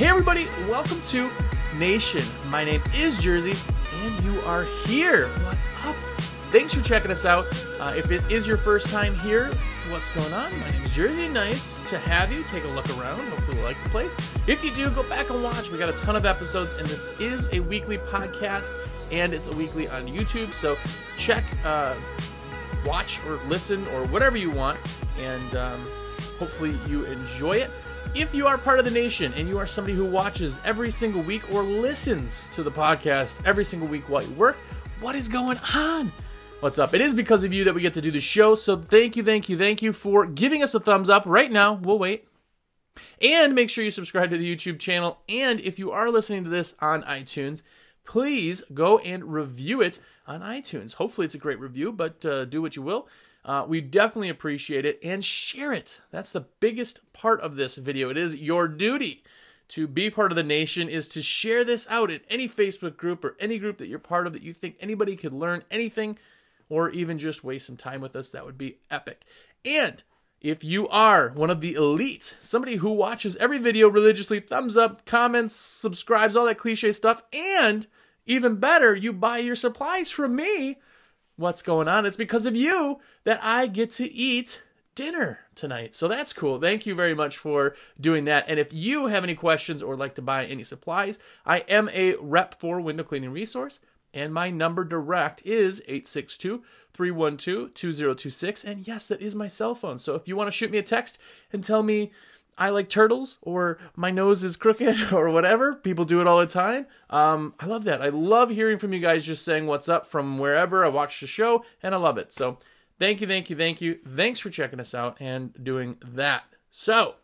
Hey, everybody, welcome to Nation. My name is Jersey, and you are here. What's up? Thanks for checking us out. Uh, if it is your first time here, what's going on? My name is Jersey. Nice to have you. Take a look around. Hopefully, you like the place. If you do, go back and watch. We got a ton of episodes, and this is a weekly podcast, and it's a weekly on YouTube. So check, uh, watch, or listen, or whatever you want, and um, hopefully you enjoy it. If you are part of the nation and you are somebody who watches every single week or listens to the podcast every single week while you work, what is going on? What's up? It is because of you that we get to do the show. So thank you, thank you, thank you for giving us a thumbs up right now. We'll wait. And make sure you subscribe to the YouTube channel. And if you are listening to this on iTunes, please go and review it on iTunes. Hopefully, it's a great review, but uh, do what you will. Uh, we definitely appreciate it and share it. That's the biggest part of this video. It is your duty to be part of the nation is to share this out in any Facebook group or any group that you're part of that you think anybody could learn anything or even just waste some time with us, that would be epic. And if you are one of the elite, somebody who watches every video religiously, thumbs up, comments, subscribes, all that cliche stuff, and even better, you buy your supplies from me, what's going on? It's because of you that I get to eat dinner tonight. So that's cool. Thank you very much for doing that. And if you have any questions or like to buy any supplies, I am a rep for window cleaning resource. And my number direct is 862 312 2026. And yes, that is my cell phone. So if you want to shoot me a text and tell me I like turtles or my nose is crooked or whatever, people do it all the time. Um, I love that. I love hearing from you guys just saying what's up from wherever I watch the show, and I love it. So thank you, thank you, thank you. Thanks for checking us out and doing that. So,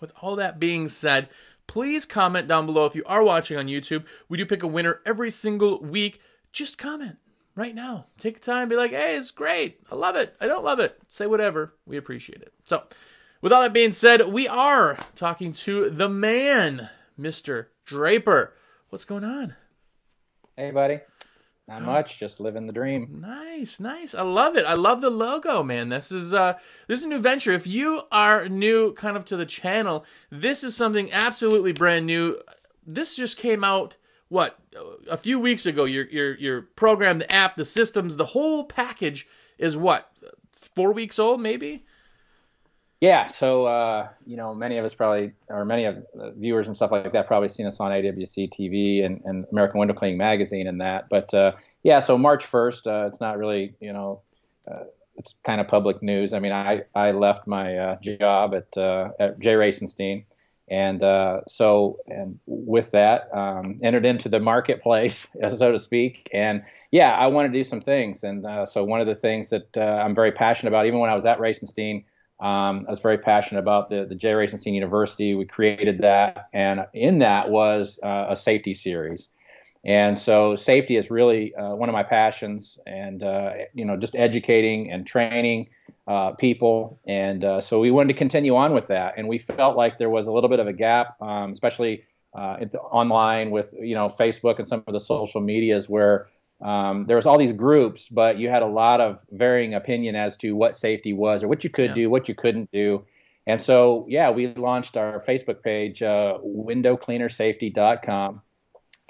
with all that being said, please comment down below if you are watching on YouTube. We do pick a winner every single week. Just comment right now. Take the time, be like, hey, it's great. I love it. I don't love it. Say whatever. We appreciate it. So, with all that being said, we are talking to the man, Mr. Draper. What's going on? Hey, buddy. Not much, just living the dream. Nice, nice. I love it. I love the logo, man. This is uh this is a new venture. If you are new kind of to the channel, this is something absolutely brand new. This just came out what a few weeks ago. Your your your program, the app, the systems, the whole package is what? 4 weeks old maybe? Yeah, so uh, you know, many of us probably, or many of the viewers and stuff like that, probably seen us on AWC TV and, and American Window Cleaning Magazine and that. But uh, yeah, so March 1st, uh, it's not really, you know, uh, it's kind of public news. I mean, I I left my uh, job at uh, at J. Racenstein, and so and with that, um, entered into the marketplace, so to speak. And yeah, I want to do some things, and so one of the things that I'm very passionate about, even when I was at Racenstein. Um, I was very passionate about the, the J. Racenstein University. We created that, and in that was uh, a safety series. And so, safety is really uh, one of my passions, and uh, you know, just educating and training uh, people. And uh, so, we wanted to continue on with that. And we felt like there was a little bit of a gap, um, especially uh, online with you know Facebook and some of the social medias where um, there was all these groups, but you had a lot of varying opinion as to what safety was or what you could yeah. do, what you couldn't do. And so, yeah, we launched our Facebook page, uh, windowcleanersafety.com,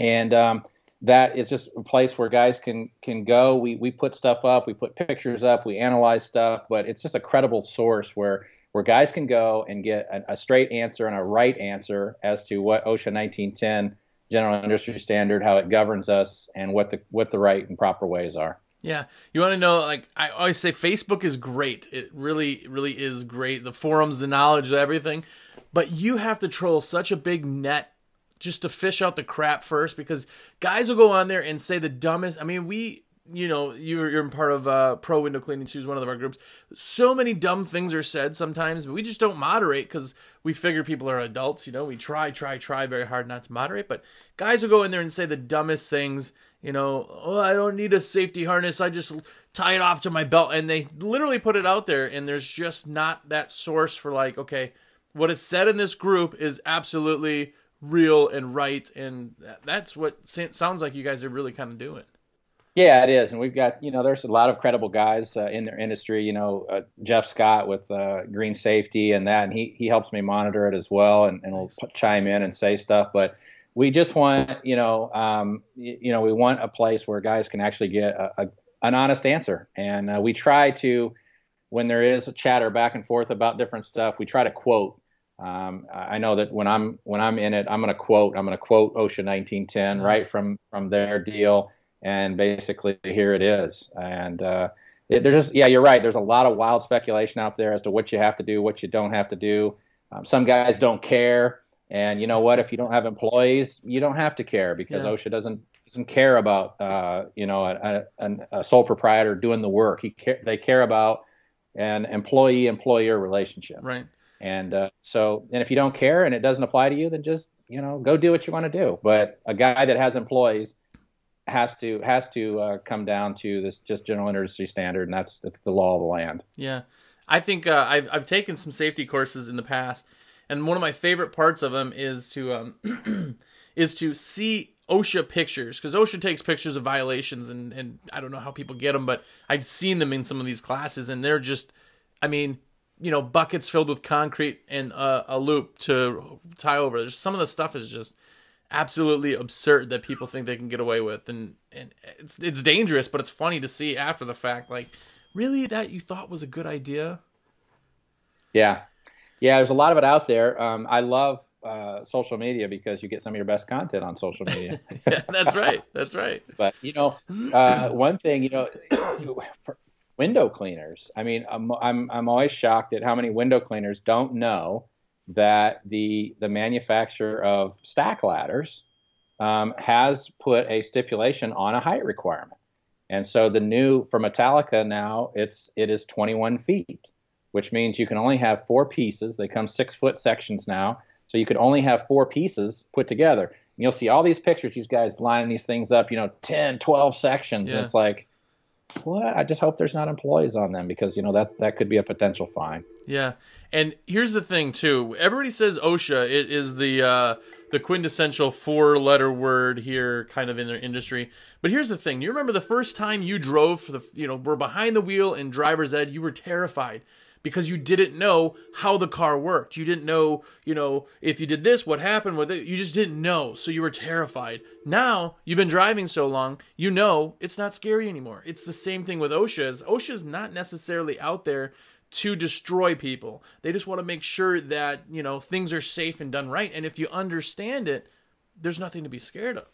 and um, that is just a place where guys can can go. We we put stuff up, we put pictures up, we analyze stuff, but it's just a credible source where where guys can go and get a, a straight answer and a right answer as to what OSHA 1910 general industry standard, how it governs us, and what the what the right and proper ways are. Yeah, you want to know? Like I always say, Facebook is great. It really, really is great. The forums, the knowledge, everything. But you have to troll such a big net just to fish out the crap first, because guys will go on there and say the dumbest. I mean, we you know you're you're part of uh, pro window cleaning choose one of our groups. So many dumb things are said sometimes but we just don't moderate because we figure people are adults you know? We try try try very hard not to moderate but guys will go in there and say the dumbest things you know oh i don't need a safety harness i just tie it off to my belt and they literally put it out there and there's just not that source for like okay what is said in this group is absolutely real and right and that's what sounds like you guys are really kind of doing Yeah, it is, and we've got you know there's a lot of credible guys uh, in their industry. You know, uh, Jeff Scott with uh, Green Safety and that, and he he helps me monitor it as well, and, and will chime in and say stuff. But we just want you know um, you, you, know we want a place where guys can actually get a, a an honest answer, and uh, we try to when there is a chatter back and forth about different stuff, we try to quote. Um, I know that when I'm when I'm in it, I'm going to quote. I'm going to quote OSHA 1910 nice. right from from their deal and basically here it is. And uh, it, there's just yeah, you're right. There's a lot of wild speculation out there as to what you have to do, what you don't have to do. Um, some guys don't care, and you know what? If you don't have employees, you don't have to care because yeah. OSHA doesn't doesn't care about uh, you know a, a, a, sole proprietor doing the work. He care, they care about an employee employer relationship. Right. And uh, so, and if you don't care and it doesn't apply to you, then just you know go do what you want to do. But a guy that has employees has to has to uh, come down to this just general industry standard, and that's that's the law of the land. Yeah, I think uh, I've I've taken some safety courses in the past, and one of my favorite parts of them is to um, is to see OSHA pictures because OSHA takes pictures of violations, and and I don't know how people get them, but I've seen them in some of these classes, and they're just, I mean. You know, buckets filled with concrete and uh, a loop to tie over. There's some of the stuff is just absolutely absurd that people think they can get away with and and it's it's dangerous but it's funny to see after the fact like really that you thought was a good idea? Yeah. Yeah there's a lot of it out there. Um, i love uh, social media because you get some of your best content on social media. Yeah, that's right that's right. But you know uh, one thing you know window cleaners i mean I'm, I'm i'm always shocked at how many window cleaners don't know that the the manufacturer of stack ladders um, has put a stipulation on a height requirement, and so the new for Metallica now it's it is 21 feet, which means you can only have four pieces. They come six foot sections now, so you could only have four pieces put together. And you'll see all these pictures, these guys lining these things up, you know, 10, 12 sections, yeah. and it's like what? I just hope there's not employees on them because you know that that could be a potential fine. Yeah, and here's the thing too. Everybody says OSHA. It is the uh, the quintessential four letter word here, kind of in their industry. But here's the thing. You remember the first time you drove for the you know were behind the wheel in driver's ed. You were terrified because you didn't know how the car worked. You didn't know, you know, if you did this, what happened with it. You just didn't know. So you were terrified. Now you've been driving so long, you know it's not scary anymore. It's the same thing with OSHA. OSHA is not necessarily out there to destroy people. They just want to make sure that, you know, things are safe and done right. And if you understand it, there's nothing to be scared of.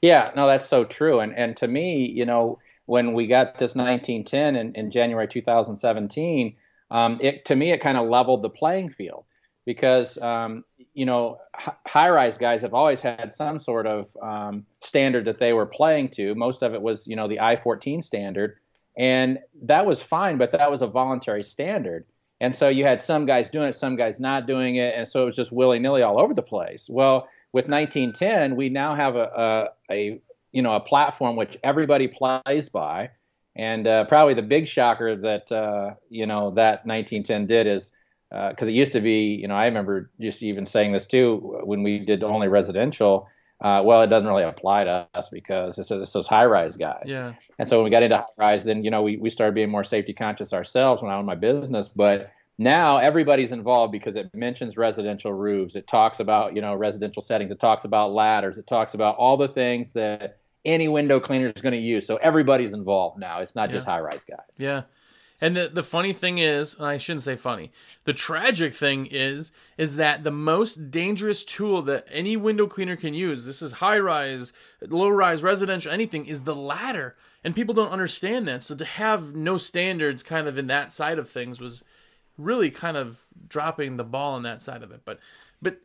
Yeah, no, that's so true. And and to me, you know, when we got this 1910 in, in January 2017, um, it to me it kind of leveled the playing field because um, you know high rise guys have always had some sort of um, standard that they were playing to. Most of it was you know the I-14 standard, and that was fine, but that was a voluntary standard. And so you had some guys doing it, some guys not doing it, and so it was just willy nilly all over the place. Well, with 1910, we now have a, a, a you know a platform which everybody plays by and uh, probably the big shocker that uh, you know that 1910 did is because uh, it used to be, you know, I remember just even saying this too when we did only residential. Uh, well, it doesn't really apply to us because it's, it's those high-rise guys. Yeah. And so when we got into high-rise, then you know we we started being more safety conscious ourselves when I owned my business, but now everybody's involved because it mentions residential roofs. It talks about you know residential settings. It talks about ladders. It talks about all the things that any window cleaner is going to use. So everybody's involved now. It's not yeah. just high rise guys. Yeah. And the, the funny thing is, I shouldn't say funny. The tragic thing is, is that the most dangerous tool that any window cleaner can use, this is high rise, low rise, residential, anything, is the ladder. And people don't understand that. So to have no standards kind of in that side of things was really kind of dropping the ball on that side of it. But, but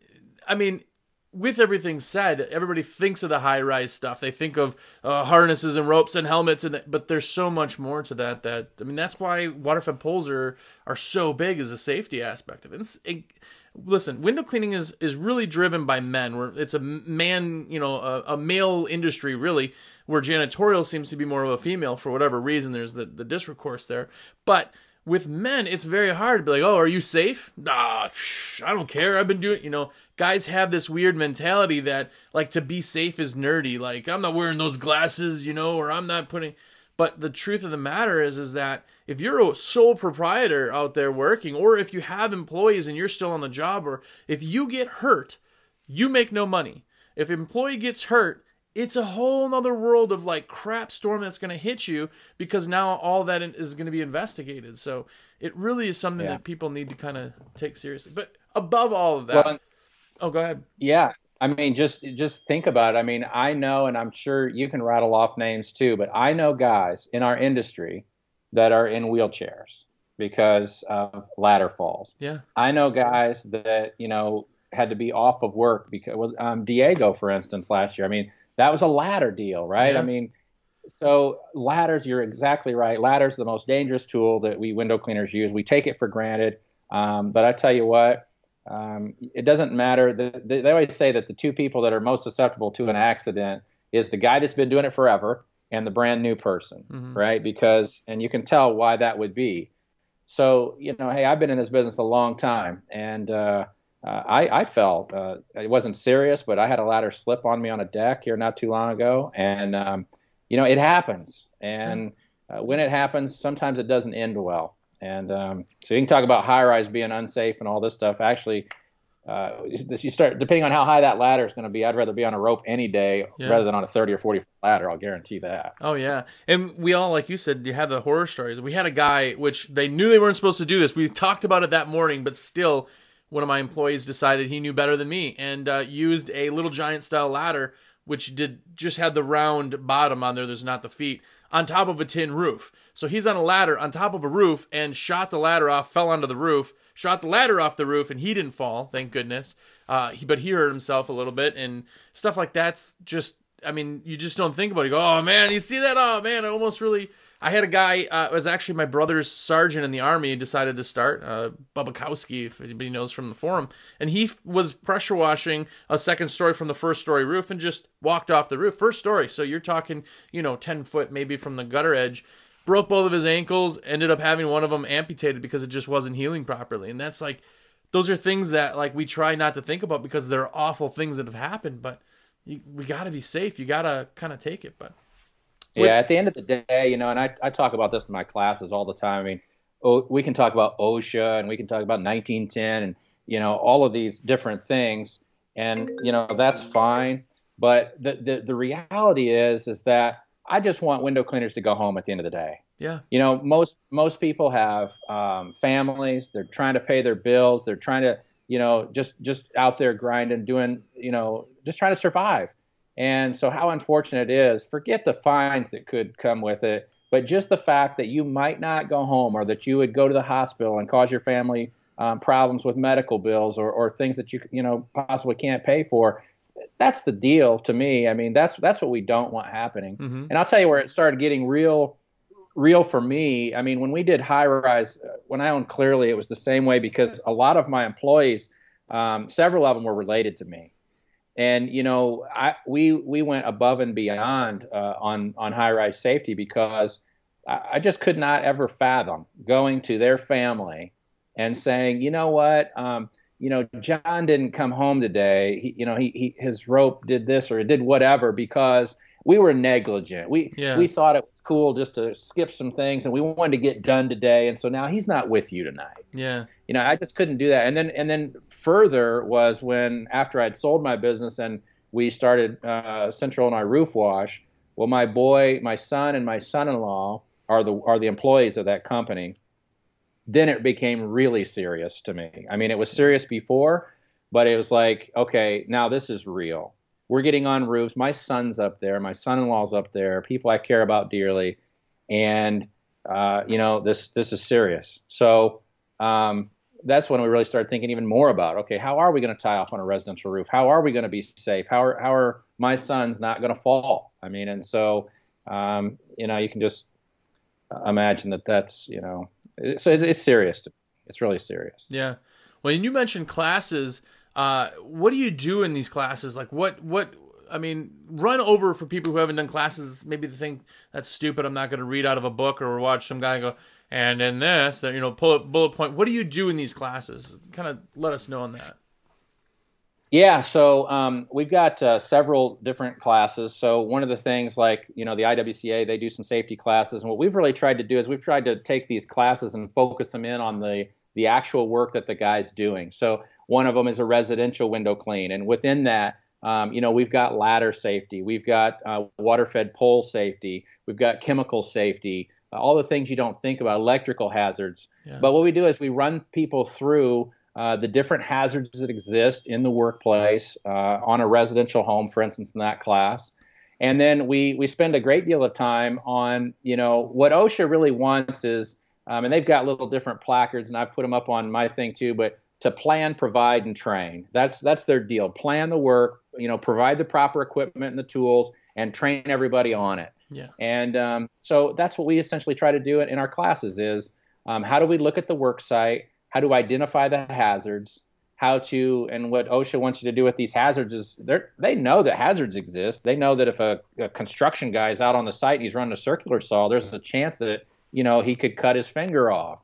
I mean, with everything said, everybody thinks of the high rise stuff. They think of uh, harnesses and ropes and helmets, and but there's so much more to that. That I mean, that's why waterfed poles are are so big as a safety aspect of it. it listen, window cleaning is is really driven by men. Where it's a man, you know, a, a, male industry really. Where janitorial seems to be more of a female for whatever reason. There's the the discourse there, but with men, it's very hard to be like, oh, are you safe? Nah, I don't care. I've been doing, you know, guys have this weird mentality that like to be safe is nerdy. Like I'm not wearing those glasses, you know, or I'm not putting. But the truth of the matter is, is that if you're a sole proprietor out there working, or if you have employees and you're still on the job, or if you get hurt, you make no money. If employee gets hurt, it's a whole nother world of like crap storm that's going to hit you because now all that is going to be investigated. So it really is something yeah. that people need to kind of take seriously. But above all of that, well, oh, go ahead. Yeah, I mean, just just think about it. I mean, I know, and I'm sure you can rattle off names too, but I know guys in our industry that are in wheelchairs because of ladder falls. Yeah, I know guys that you know had to be off of work because um, Diego, for instance, last year. I mean that was a ladder deal, right? Yeah. I mean, so ladders, you're exactly right. Ladders are the most dangerous tool that we window cleaners use. We take it for granted, um, but I tell you what, um, it doesn't matter. they always say that the two people that are most susceptible to an accident is the guy that's been doing it forever and the brand new person, mm-hmm. right? Because and you can tell why that would be. So you know, hey, I've been in this business a long time, and uh, uh, I, I felt uh, it wasn't serious, but I had a ladder slip on me on a deck here not too long ago, and um, you know it happens. And uh, when it happens, sometimes it doesn't end well. And um, so you can talk about high rise being unsafe and all this stuff. Actually, uh, you start depending on how high that ladder is going to be. I'd rather be on a rope any day yeah. rather than on a 30 or 40 foot ladder. I'll guarantee that. Oh yeah, and we all, like you said, you have the horror stories. We had a guy which they knew they weren't supposed to do this. We talked about it that morning, but still one of my employees decided he knew better than me and uh, used a little giant style ladder which did just had the round bottom on there. There's not the feet on top of a tin roof. So he's on a ladder on top of a roof and shot the ladder off fell onto the roof shot the ladder off the roof and he didn't fall thank goodness. Uh, he, but he hurt himself a little bit and stuff like that's just i mean you just don't think about it. You go oh man you see that? Oh man i almost really I had a guy. Uh, it was actually my brother's sergeant in the army. Decided to start uh, Bubakowski, if anybody knows from the forum, and he f- was pressure washing a second story from the first story roof and just walked off the roof. First story. So you're talking, you know, ten foot maybe from the gutter edge. Broke both of his ankles. Ended up having one of them amputated because it just wasn't healing properly. And that's like, those are things that like we try not to think about because they're awful things that have happened. But you, we got to be safe. You got to kind of take it. But yeah, at the end of the day, you know, and I, I talk about this in my classes all the time. I mean, oh, we can talk about OSHA and we can talk about 1910 and, you know, all of these different things. And, you know, that's fine. But the, the, the reality is, is that I just want window cleaners to go home at the end of the day. Yeah. You know, most, most people have um, families. They're trying to pay their bills. They're trying to, you know, just, just out there grinding, doing, you know, just trying to survive. And so, how unfortunate it is, forget the fines that could come with it, but just the fact that you might not go home or that you would go to the hospital and cause your family um, problems with medical bills or, or things that you you know possibly can't pay for. That's the deal to me. I mean, that's that's what we don't want happening. Mm-hmm. And I'll tell you where it started getting real, real for me. I mean, when we did high rise, uh, when I owned Clearly, it was the same way because a lot of my employees, um, several of them were related to me and you know, I, we we went above and beyond uh, on on high rise safety because I, I, just could not ever fathom going to their family and saying, you know what, um, you know, John didn't come home today. He, you know, he, he his rope did this or it did whatever because we were negligent. We yeah. we thought it was cool just to skip some things and we wanted to get done today. And so now he's not with you tonight. Yeah you know, I just couldn't do that. And then and then further was when after I'd sold my business and we started uh, Central Illinois Roof Wash. Well, my boy, my son, and my son-in-law are the are the employees of that company. Then it became really serious to me. I mean, it was serious before, but it was like, okay, now this is real. We're getting on roofs. My son's up there. My son-in-law's up there. People I care about dearly, and uh, you know, this this is serious. So um, that's when we really started thinking even more about okay, how are we going to tie off on a residential roof? How are we going to be safe? How are how are my sons not going to fall? I mean, and so um, you know, you can just imagine that that's you know, it's, it's serious. It's really serious. Yeah. Well, you mentioned classes. Uh, what do you do in these classes? Like, what what I mean, run over for people who haven't done classes. Maybe they think that's stupid. I'm not going to read out of a book or watch some guy go, and in this, that you know, pull bullet point. What do you do in these classes? Kind of let us know on that. Yeah, so um, we've got uh, several different classes. So one of the things, like you know, the IWCA, they do some safety classes, and what we've really tried to do is we've tried to take these classes and focus them in on the the actual work that the guy's doing. So one of them is a residential window clean, and within that, um, you know, we've got ladder safety, we've got uh, water-fed pole safety, we've got chemical safety, uh, all the things you don't think about, electrical hazards. Yeah. But what we do is we run people through uh, the different hazards that exist in the workplace uh, on a residential home, for instance, in that class. And then we, we spend a great deal of time on, you know, what OSHA really wants is, um, and they've got little different placards, and I've put them up on my thing too, but to plan, provide, and train. That's that's their deal. Plan the work, you know, provide the proper equipment and the tools, and train everybody on it. Yeah. And um, so that's what we essentially try to do in our classes is um, how do we look at the work site? how to identify the hazards, how to, and what OSHA wants you to do with these hazards is they know that hazards exist. They know that if a, a construction guy is out on the site and he's running a circular saw, there's a chance that, you know, he could cut his finger off.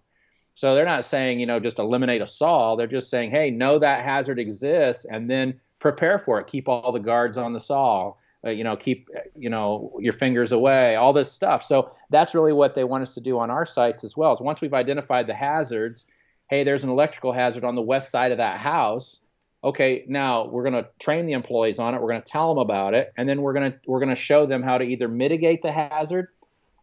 So they're not saying, you know, just eliminate a saw. They're just saying, hey, know that hazard exists and then prepare for it. Keep all the guards on the saw. Uh, you know, keep, you know, your fingers away, all this stuff. So that's really what they want us to do on our sites as well. Is once we've identified the hazards hey, there's an electrical hazard on the west side of that house. Okay, now we're going to train the employees on it. We're going to tell them about it, and then we're going to we're going to show them how to either mitigate the hazard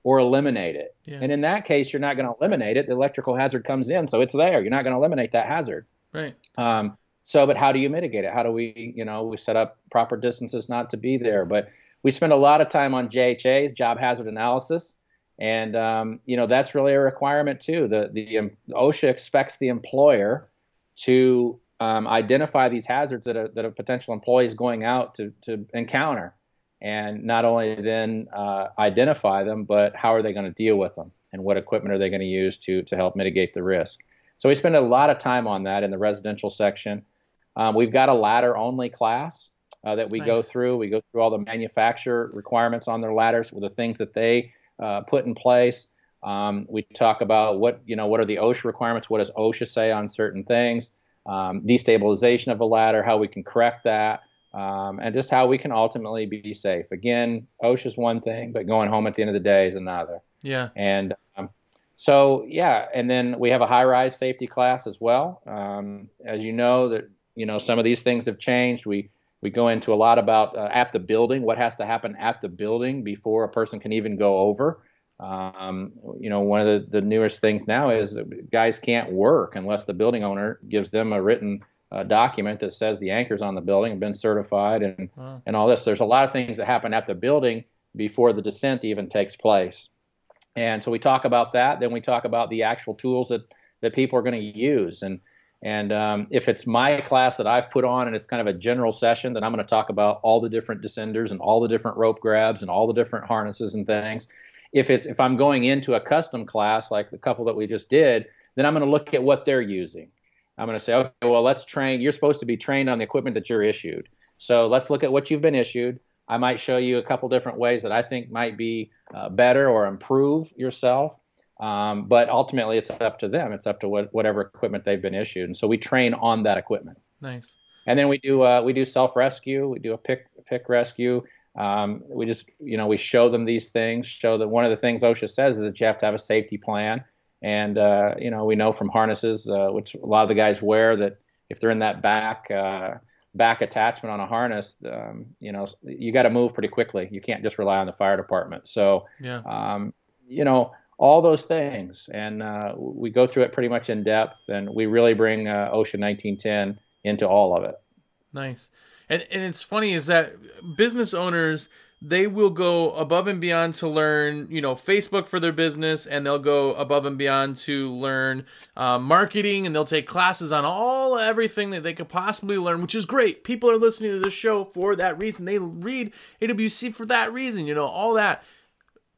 or eliminate it. Yeah. And in that case, you're not going to eliminate it. The electrical hazard comes in, so it's there. You're not going to eliminate that hazard. Right. Um, so, but how do you mitigate it? How do we, you know, we set up proper distances not to be there? But we spend a lot of time on JHAs, job hazard analysis. And um, you know that's really a requirement too. The the um, OSHA expects the employer to um, identify these hazards that a, that a potential employee is going out to to encounter, and not only then uh, identify them, but how are they going to deal with them, and what equipment are they going to use to to help mitigate the risk. So we spend a lot of time on that in the residential section. Um, we've got a ladder only class uh, that we nice. go through. We go through all the manufacturer requirements on their ladders with the things that they uh, put in place. Um, we talk about what you know what are the OSHA requirements, what does OSHA say on certain things, um, destabilization of a ladder, how we can correct that, um, and just how we can ultimately be safe. Again, OSHA is one thing, but going home at the end of the day is another. Yeah. And um, so yeah, and then we have a high-rise safety class as well. Um, as you know, that you know some of these things have changed. We we go into a lot about uh, at the building, what has to happen at the building before a person can even go over. Um, you know, one of the, the newest things now is guys can't work unless the building owner gives them a written uh, document that says the anchors on the building have been certified and wow. and all this. There's a lot of things that happen at the building before the descent even takes place. And so we talk about that. Then we talk about the actual tools that that people are going to use. And and um, if it's my class that I've put on and it's kind of a general session, then I'm going to talk about all the different descenders and all the different rope grabs and all the different harnesses and things. If it's if I'm going into a custom class like the couple that we just did, then I'm going to look at what they're using. I'm going to say, okay, well, let's train. You're supposed to be trained on the equipment that you're issued. So let's look at what you've been issued. I might show you a couple different ways that I think might be uh, better or improve yourself. Um, but ultimately, it's up to them. It's up to what, whatever equipment they've been issued, and so we train on that equipment. Nice. And then we do uh, we do self rescue. We do a pick pick rescue. Um, we just you know we show them these things. Show that one of the things OSHA says is that you have to have a safety plan. And uh, you know we know from harnesses, uh, which a lot of the guys wear, that if they're in that back uh, back attachment on a harness, um, you know you got to move pretty quickly. You can't just rely on the fire department. So yeah. um, you know all those things. And uh, we go through it pretty much in depth, and we really bring uh, OSHA 1910 into all of it. Nice. And, and it's funny is that business owners they will go above and beyond to learn, you know, Facebook for their business, and they'll go above and beyond to learn uh, marketing, and they'll take classes on all everything that they could possibly learn, which is great. People are listening to this show for that reason. They read AWC for that reason, you know, all that.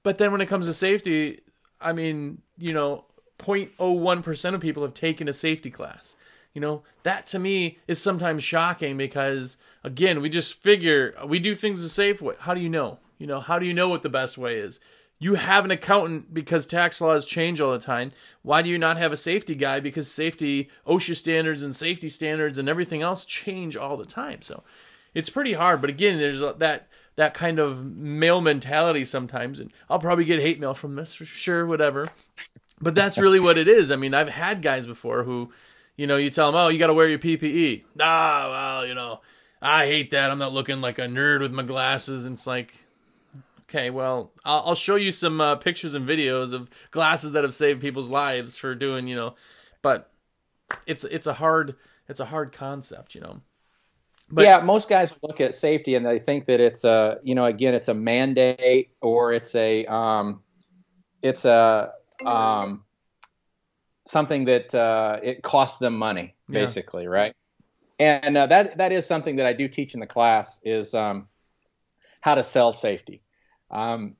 But then when it comes to safety, I mean, you know, 0.01% of people have taken a safety class. You know, that to me is sometimes shocking because, again, we just figure we do things the safe way. How do you know? You know, how do you know what the best way is? you have an accountant because tax laws change all the time. Why do you not have a safety guy? Because safety, OSHA standards and safety standards and everything else change all the time. So it's pretty hard. But again, there's that that kind of male mentality sometimes, and I'll probably get hate mail from this for sure, whatever. But that's really what it is. I mean, I've had guys before who, you know, you tell them, oh, you got to wear your PPE. Ah, well, you know, I hate that. I'm not looking like a nerd with my glasses. And it's like, Okay, well, I'll, show you some uh, pictures and videos of glasses that have saved people's lives for doing, you know, but it's it's a hard it's a hard concept, you know. But, yeah, most guys look at safety and they think that it's a, you know, again, it's a mandate or it's a, um, it's a, um, something that uh, it costs them money, basically, yeah. right? And uh, that that is something that I do teach in the class is um, how to sell safety. Um,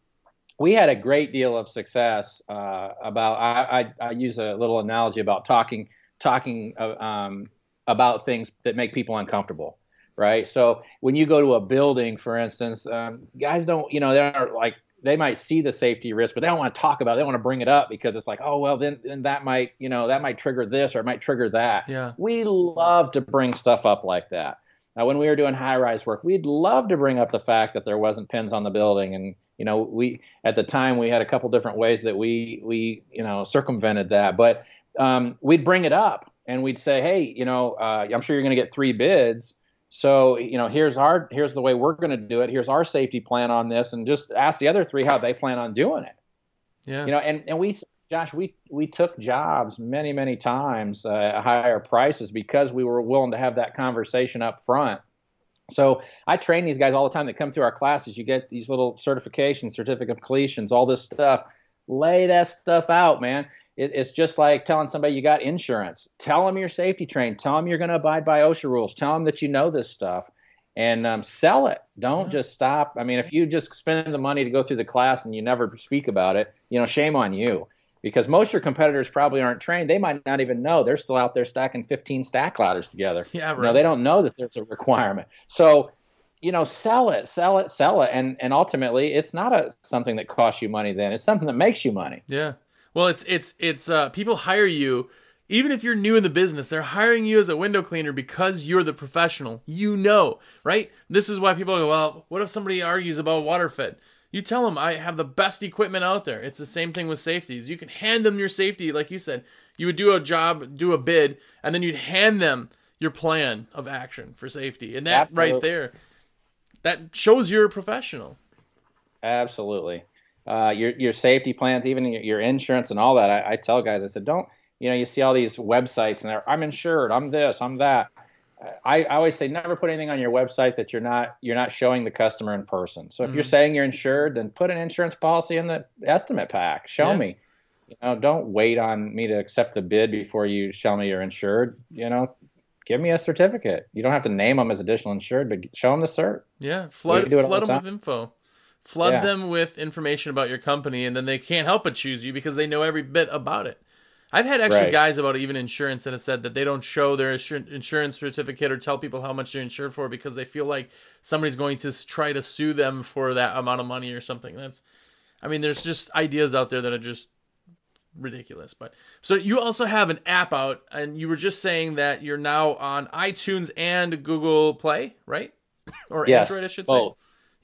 we had a great deal of success uh, about. I, I, I, use a little analogy about talking talking uh, um, about things that make people uncomfortable, right? So when you go to a building, for instance, um, guys don't, you know, they're like they might see the safety risk, but they don't want to talk about it. They don't want to bring it up because it's like, oh well, then then that might, you know, that might trigger this or it might trigger that. Yeah. We love to bring stuff up like that. Now, when we were doing high rise work, we'd love to bring up the fact that there wasn't pins on the building and you know we at the time we had a couple different ways that we we you know circumvented that but um, we'd bring it up and we'd say hey you know uh, i'm sure you're going to get three bids so you know here's our here's the way we're going to do it here's our safety plan on this and just ask the other three how they plan on doing it yeah you know and and we josh we we took jobs many many times uh, at higher prices because we were willing to have that conversation up front so I train these guys all the time that come through our classes. You get these little certifications, certificate of completions, all this stuff. Lay that stuff out, man. It, it's just like telling somebody you got insurance. Tell them you're safety trained. Tell them you're going to abide by OSHA rules. Tell them that you know this stuff, and um, sell it. Don't just stop. I mean, if you just spend the money to go through the class and you never speak about it, you know, shame on you because most of your competitors probably aren't trained. They might not even know they're still out there stacking 15 stack ladders together. Yeah, right. You know, they don't know that there's a requirement. So, you know, sell it, sell it, sell it, and and ultimately, it's not a something that costs you money. Then it's something that makes you money. Yeah. Well, it's it's it's uh, people hire you. Even if you're new in the business, they're hiring you as a window cleaner because you're the professional. You know, right? This is why people go, well, what if somebody argues about water fed? You tell them I have the best equipment out there. It's the same thing with safeties. You can hand them your safety, like you said. You would do a job, do a bid, and then you'd hand them your plan of action for safety. And that Absolutely. right there, that shows you're a professional. Absolutely. Uh, your your safety plans, even your, your insurance and all that. I, I, tell guys, I said, don't. You know, you see all these websites and they're, I'm insured, I'm this, I'm that. I, I, always say never put anything on your website that you're not you're not showing the customer in person. So if mm-hmm. you're saying you're insured, then put an insurance policy in the estimate pack. Show yeah. me. You know, don't wait on me to accept the bid before you show me you're insured. You know, give me a certificate. You don't have to name them as additional insured, but show them the cert. Yeah, flood flood them with info. Flood yeah. them with information about your company, and then they can't help but choose you because they know every bit about it. I've had actually right. guys about even insurance that have said that they don't show their insurance certificate or tell people how much they're insured for because they feel like somebody's going to try to sue them for that amount of money or something. That's, I mean, there's just ideas out there that are just ridiculous. But so you also have an app out, and you were just saying that you're now on iTunes and Google Play, right? or yes, Android, I should both. say.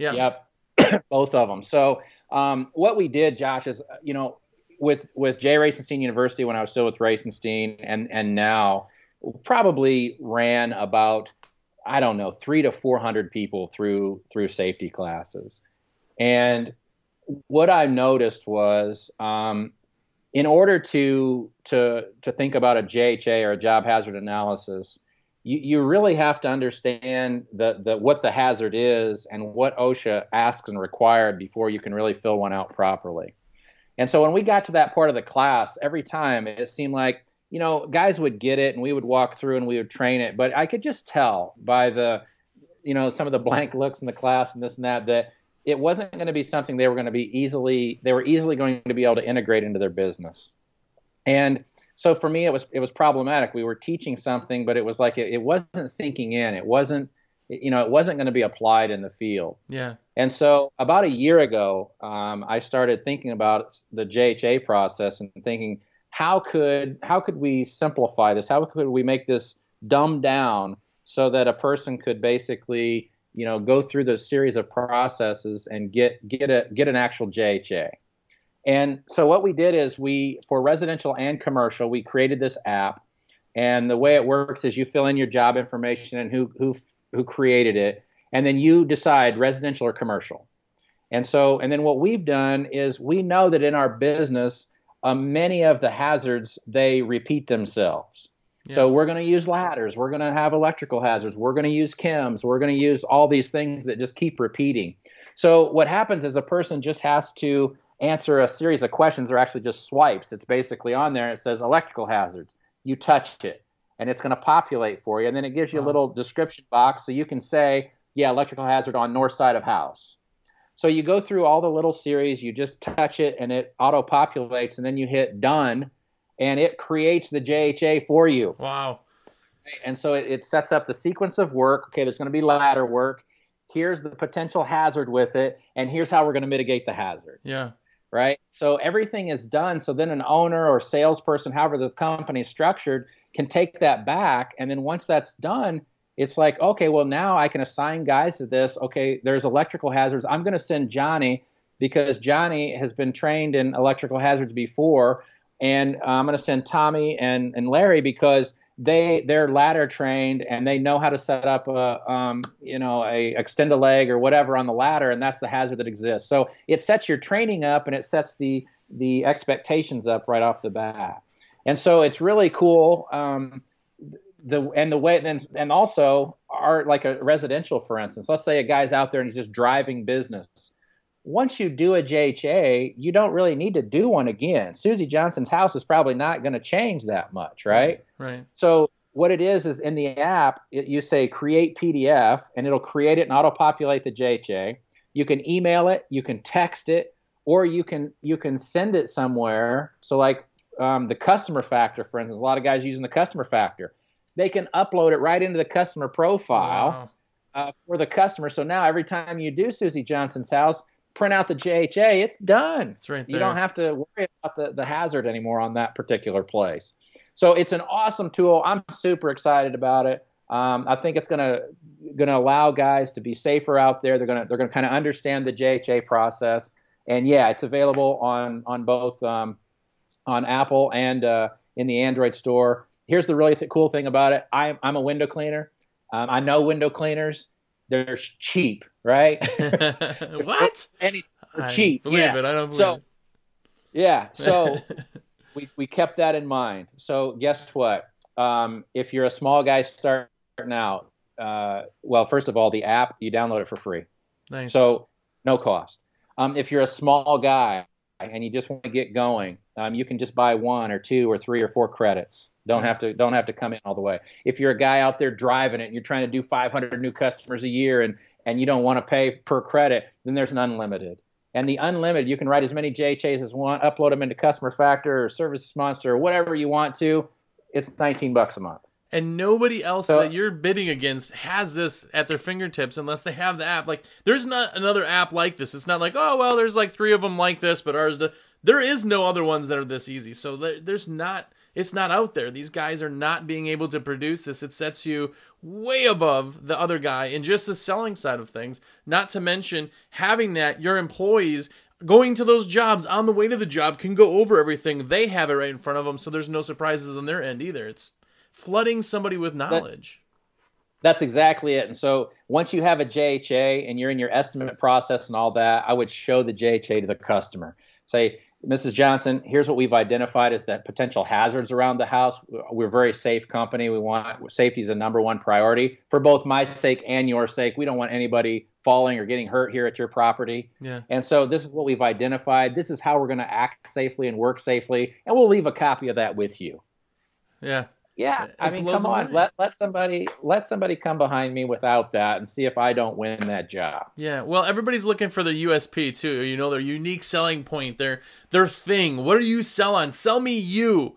Yeah. Yep. both of them. So um, what we did, Josh, is you know with with Jay Racenstein University when I was still with Racenstein and and now probably ran about I don't know three to four hundred people through through safety classes, and what I noticed was um, in order to to to think about a JHA or a job hazard analysis, you, you really have to understand the, the what the hazard is and what OSHA asks and required before you can really fill one out properly. And so when we got to that part of the class, every time it seemed like, you know, guys would get it and we would walk through and we would train it. But I could just tell by the, you know, some of the blank looks in the class and this and that, that it wasn't going to be something they were going to be easily, they were easily going to be able to integrate into their business. And so for me, it was, it was problematic. We were teaching something, but it was like, it, it wasn't sinking in. It wasn't, you know, it wasn't going to be applied in the field. Yeah. And so about a year ago, um, I started thinking about the JHA process and thinking, how could how could we simplify this? How could we make this dumbed down so that a person could basically, you know, go through the series of processes and get get a get an actual JHA. And so what we did is we for residential and commercial, we created this app. And the way it works is you fill in your job information and who who who created it, and then you decide residential or commercial. And so, and then what we've done is we know that in our business, uh, many of the hazards they repeat themselves. Yeah. So we're going to use ladders. We're going to have electrical hazards. We're going to use chems. We're going to use all these things that just keep repeating. So what happens is a person just has to answer a series of questions. They're actually just swipes. It's basically on there. It says electrical hazards. You touch it and it's going to populate for you. And then it gives you a uh-huh. little description box so you can say, yeah, electrical hazard on north side of house. So you go through all the little series, you just touch it and it auto populates, and then you hit done, and it creates the JHA for you. Wow. And so it, it sets up the sequence of work. Okay, there's going to be ladder work. Here's the potential hazard with it, and here's how we're going to mitigate the hazard. Yeah right? So everything is done. So then an owner or salesperson, however the company is structured, can take that back. And then once that's done, it's like, okay, well, now I can assign guys to this. Okay, there's electrical hazards. I'm going to send Johnny because Johnny has been trained in electrical hazards before. And I'm going to send Tommy and, and Larry because they they're ladder trained and they know how to set up a um, you know a extend a leg or whatever on the ladder and that's the hazard that exists so it sets your training up and it sets the the expectations up right off the bat and so it's really cool. Um, the and the way and and also are like a residential, for instance. Let's say a guy's out there and he's just driving business. Once you do a JHA, you don't really need to do one again. Susie Johnson's house is probably not going to change that much, right? Right. So what it is is in the app, it, you say create PDF, and it'll create it and auto populate the JHA. You can email it, you can text it, or you can you can send it somewhere. So like um, the customer factor, for instance, a lot of guys using the customer factor. They can upload it right into the customer profile wow. uh, for the customer. So now every time you do Susie Johnson's house, print out the JHA, it's done. It's right there. You don't have to worry about the, the hazard anymore on that particular place. So it's an awesome tool. I'm super excited about it. Um, I think it's gonna gonna allow guys to be safer out there. They're gonna they're gonna kind of understand the JHA process. And yeah, it's available on on both um, on Apple and uh, in the Android store. Here's the really th- cool thing about it. I'm, I'm a window cleaner. Um, I know window cleaners. They're cheap, right? what? Any cheap? Believe yeah. it. I don't believe so, it. Yeah. So we we kept that in mind. So guess what? Um, if you're a small guy starting out, uh, well, first of all, the app you download it for free. Nice. So no cost. Um, if you're a small guy and you just want to get going, um, you can just buy one or two or three or four credits. Don't have to don't have to come in all the way. If you're a guy out there driving it and you're trying to do 500 new customers a year and and you don't want to pay per credit, then there's an unlimited. And the unlimited, you can write as many JHAs as you want, upload them into Customer Factor or Services Monster or whatever you want to. It's 19 bucks a month. And nobody else so, that you're bidding against has this at their fingertips unless they have the app. Like, there's not another app like this. It's not like, oh, well, there's like three of them like this, but ours. Do. There is no other ones that are this easy. So there's not. It's not out there. These guys are not being able to produce this. It sets you way above the other guy in just the selling side of things. Not to mention having that your employees going to those jobs on the way to the job can go over everything. They have it right in front of them, so there's no surprises on their end either. It's flooding somebody with knowledge. That, that's exactly it. And so once you have a JHA and you're in your estimate process and all that, I would show the JHA to the customer. Say, Mrs. Johnson, here's what we've identified as the potential hazards around the house. We're a very safe company. We want safety is a number one priority for both my sake and your sake. We don't want anybody falling or getting hurt here at your property. Yeah. And so this is what we've identified. This is how we're going to act safely and work safely, and we'll leave a copy of that with you. Yeah. Yeah, it I mean, come on, let let somebody let somebody come behind me without that and see if I don't win that job. Yeah, well, everybody's looking for their USP too. You know, their unique selling point, their their thing. What do you sell on? Sell me you.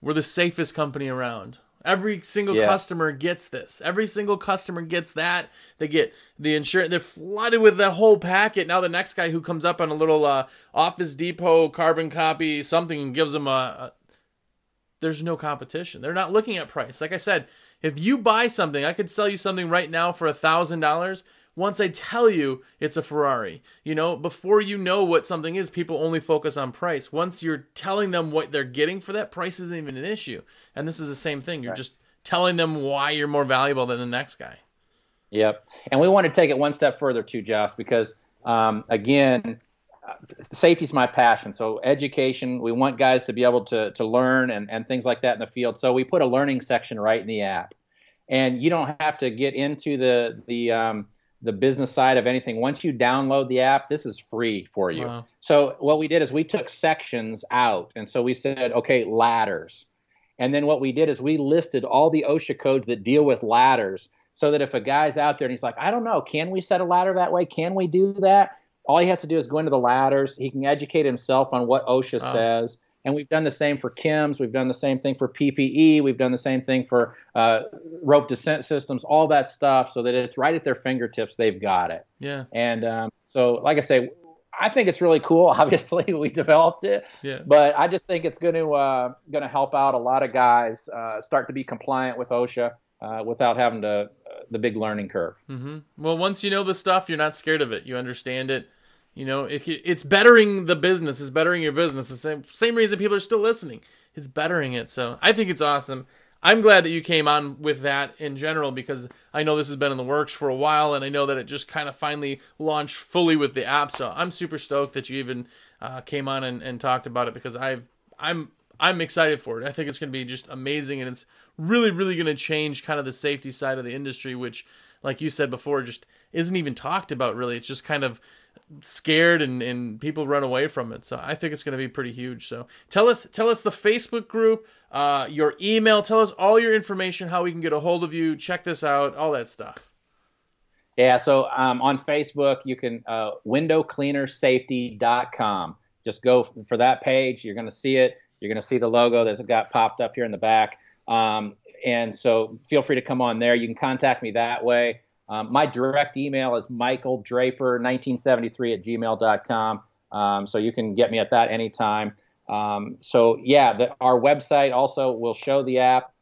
We're the safest company around. Every single Yeah. customer gets this. Every single customer gets that. They get the insurance. They're flooded with the whole packet. Now the next guy who comes up on a little uh, Office Depot carbon copy something and gives them a, a there's no competition. They're not looking at price. Like I said, if you buy something, I could sell you something right now for a thousand dollars. Once I tell you it's a Ferrari, you know, before you know what something is, people only focus on price. Once you're telling them what they're getting for that, price isn't even an issue. And this is the same thing. You're just telling them why you're more valuable than the next guy. Yep. And we want to take it one step further too, Jeff, because um, again, safety is my passion. So education, we want guys to be able to to learn and, and things like that in the field. So we put a learning section right in the app, and you don't have to get into the the um, the business side of anything. Once you download the app, this is free for you. Wow. So what we did is we took sections out, and so we said, okay, ladders. And then what we did is we listed all the OSHA codes that deal with ladders so that if a guy's out there and he's like, I don't know, can we set a ladder that way? Can we do that? All he has to do is go into the ladders. He can educate himself on what OSHA says. And we've done the same for KIMS. We've done the same thing for PPE. We've done the same thing for uh, rope descent systems, all that stuff, so that it's right at their fingertips. They've got it. Yeah. And um, so, like I say, I think it's really cool. Obviously, we developed it, Yeah. but I just think it's going to uh, going to help out a lot of guys uh, start to be compliant with OSHA uh, without having to uh, the big learning curve. Mm-hmm. Well, once you know the stuff, you're not scared of it. You understand it. You know, it, it's bettering the business. It's bettering your business. The same same reason people are still listening. It's bettering it. So I think it's awesome. I'm glad that you came on with that in general because I know this has been in the works for a while, and I know that it just kind of finally launched fully with the app. So I'm super stoked that you even uh, came on and, and talked about it because I've I'm I'm excited for it. I think it's going to be just amazing, and it's really really going to change kind of the safety side of the industry, which, like you said before, just isn't even talked about really. It's just kind of scared and, and people run away from it. So I think it's going to be pretty huge. So tell us tell us the Facebook group, uh, your email, tell us all your information, how we can get a hold of you, check this out, all that stuff. Yeah, so um, on Facebook, you can uh, windowcleanersafety.com. Just go for that page. You're going to see it. You're going to see the logo that's got popped up here in the back. Um, and so feel free to come on there. You can contact me that way. Um, my direct email is michaeldraper1973 at gmail.com. Um, so you can get me at that anytime. Um, so yeah, the, our website also will show the app.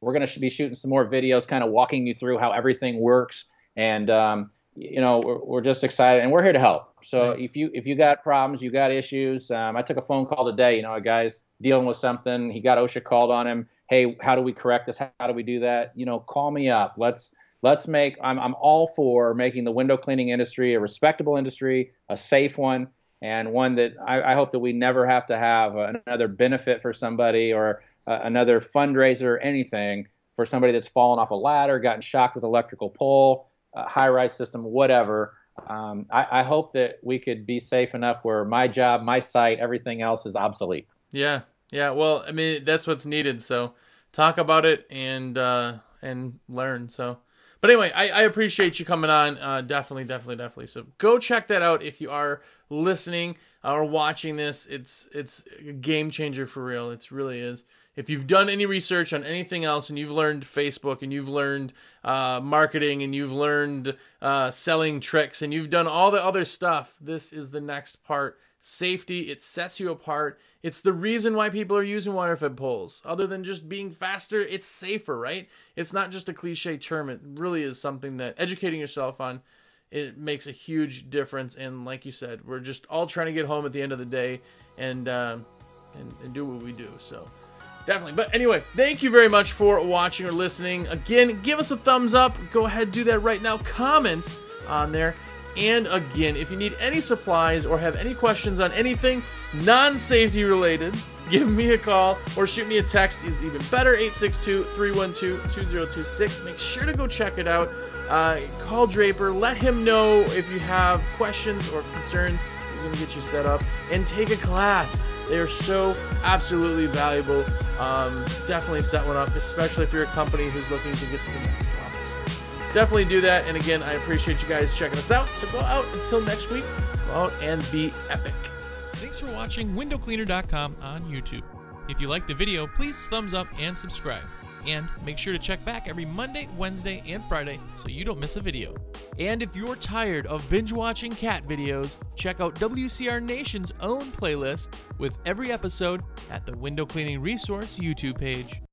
We're going to be shooting some more videos, kind of walking you through how everything works. And um, you know, we're, we're just excited, and we're here to help. So Nice. if you if you got problems, you got issues. Um, I took a phone call today. You know, a guy's dealing with something. He got OSHA called on him. Hey, how do we correct this? How do we do that? You know, call me up. Let's let's make. I'm I'm all for making the window cleaning industry a respectable industry, a safe one, and one that I, I hope that we never have to have another benefit for somebody or uh, another fundraiser or anything for somebody that's fallen off a ladder, gotten shocked with electrical pole, uh, high-rise system, whatever. Um, I, I hope that we could be safe enough where my job, my site, everything else is obsolete. Yeah, yeah. Well, I mean, that's what's needed. So talk about it and uh, and learn. So, but anyway, I, I appreciate you coming on. Uh, definitely, definitely, definitely. So go check that out if you are listening or watching this. It's it's a game changer for real. It really is. If you've done any research on anything else and you've learned Facebook and you've learned uh, marketing and you've learned uh, selling tricks and you've done all the other stuff, this is the next part safety. It sets you apart. It's the reason why people are using water fed poles. Other than just being faster, it's safer, right? It's not just a cliche term. It really is something that educating yourself on it makes a huge difference. And like you said, we're just all trying to get home at the end of the day and uh, and, and do what we do. So definitely. But anyway, thank you very much for watching or listening. Again, give us a thumbs up. Go ahead, do that right now. Comment on there. And again, if you need any supplies or have any questions on anything non safety related, give me a call or shoot me a text is even better 862-312-2026 make sure to go check it out. Uh, call draper let him know if you have questions or concerns. He's going to get you set up and take a class. They are so absolutely valuable. Um, definitely set one up especially if you're a company who's looking to get to the next level definitely do that and again i appreciate you guys checking us out so go out until next week go out and be epic Thanks for watching windowcleaner.com on YouTube. If you liked the video, please thumbs up and subscribe. And make sure to check back every Monday, Wednesday, and Friday so you don't miss a video. And if you're tired of binge watching cat videos, check out WCR Nation's own playlist with every episode at the Window Cleaning Resource YouTube page.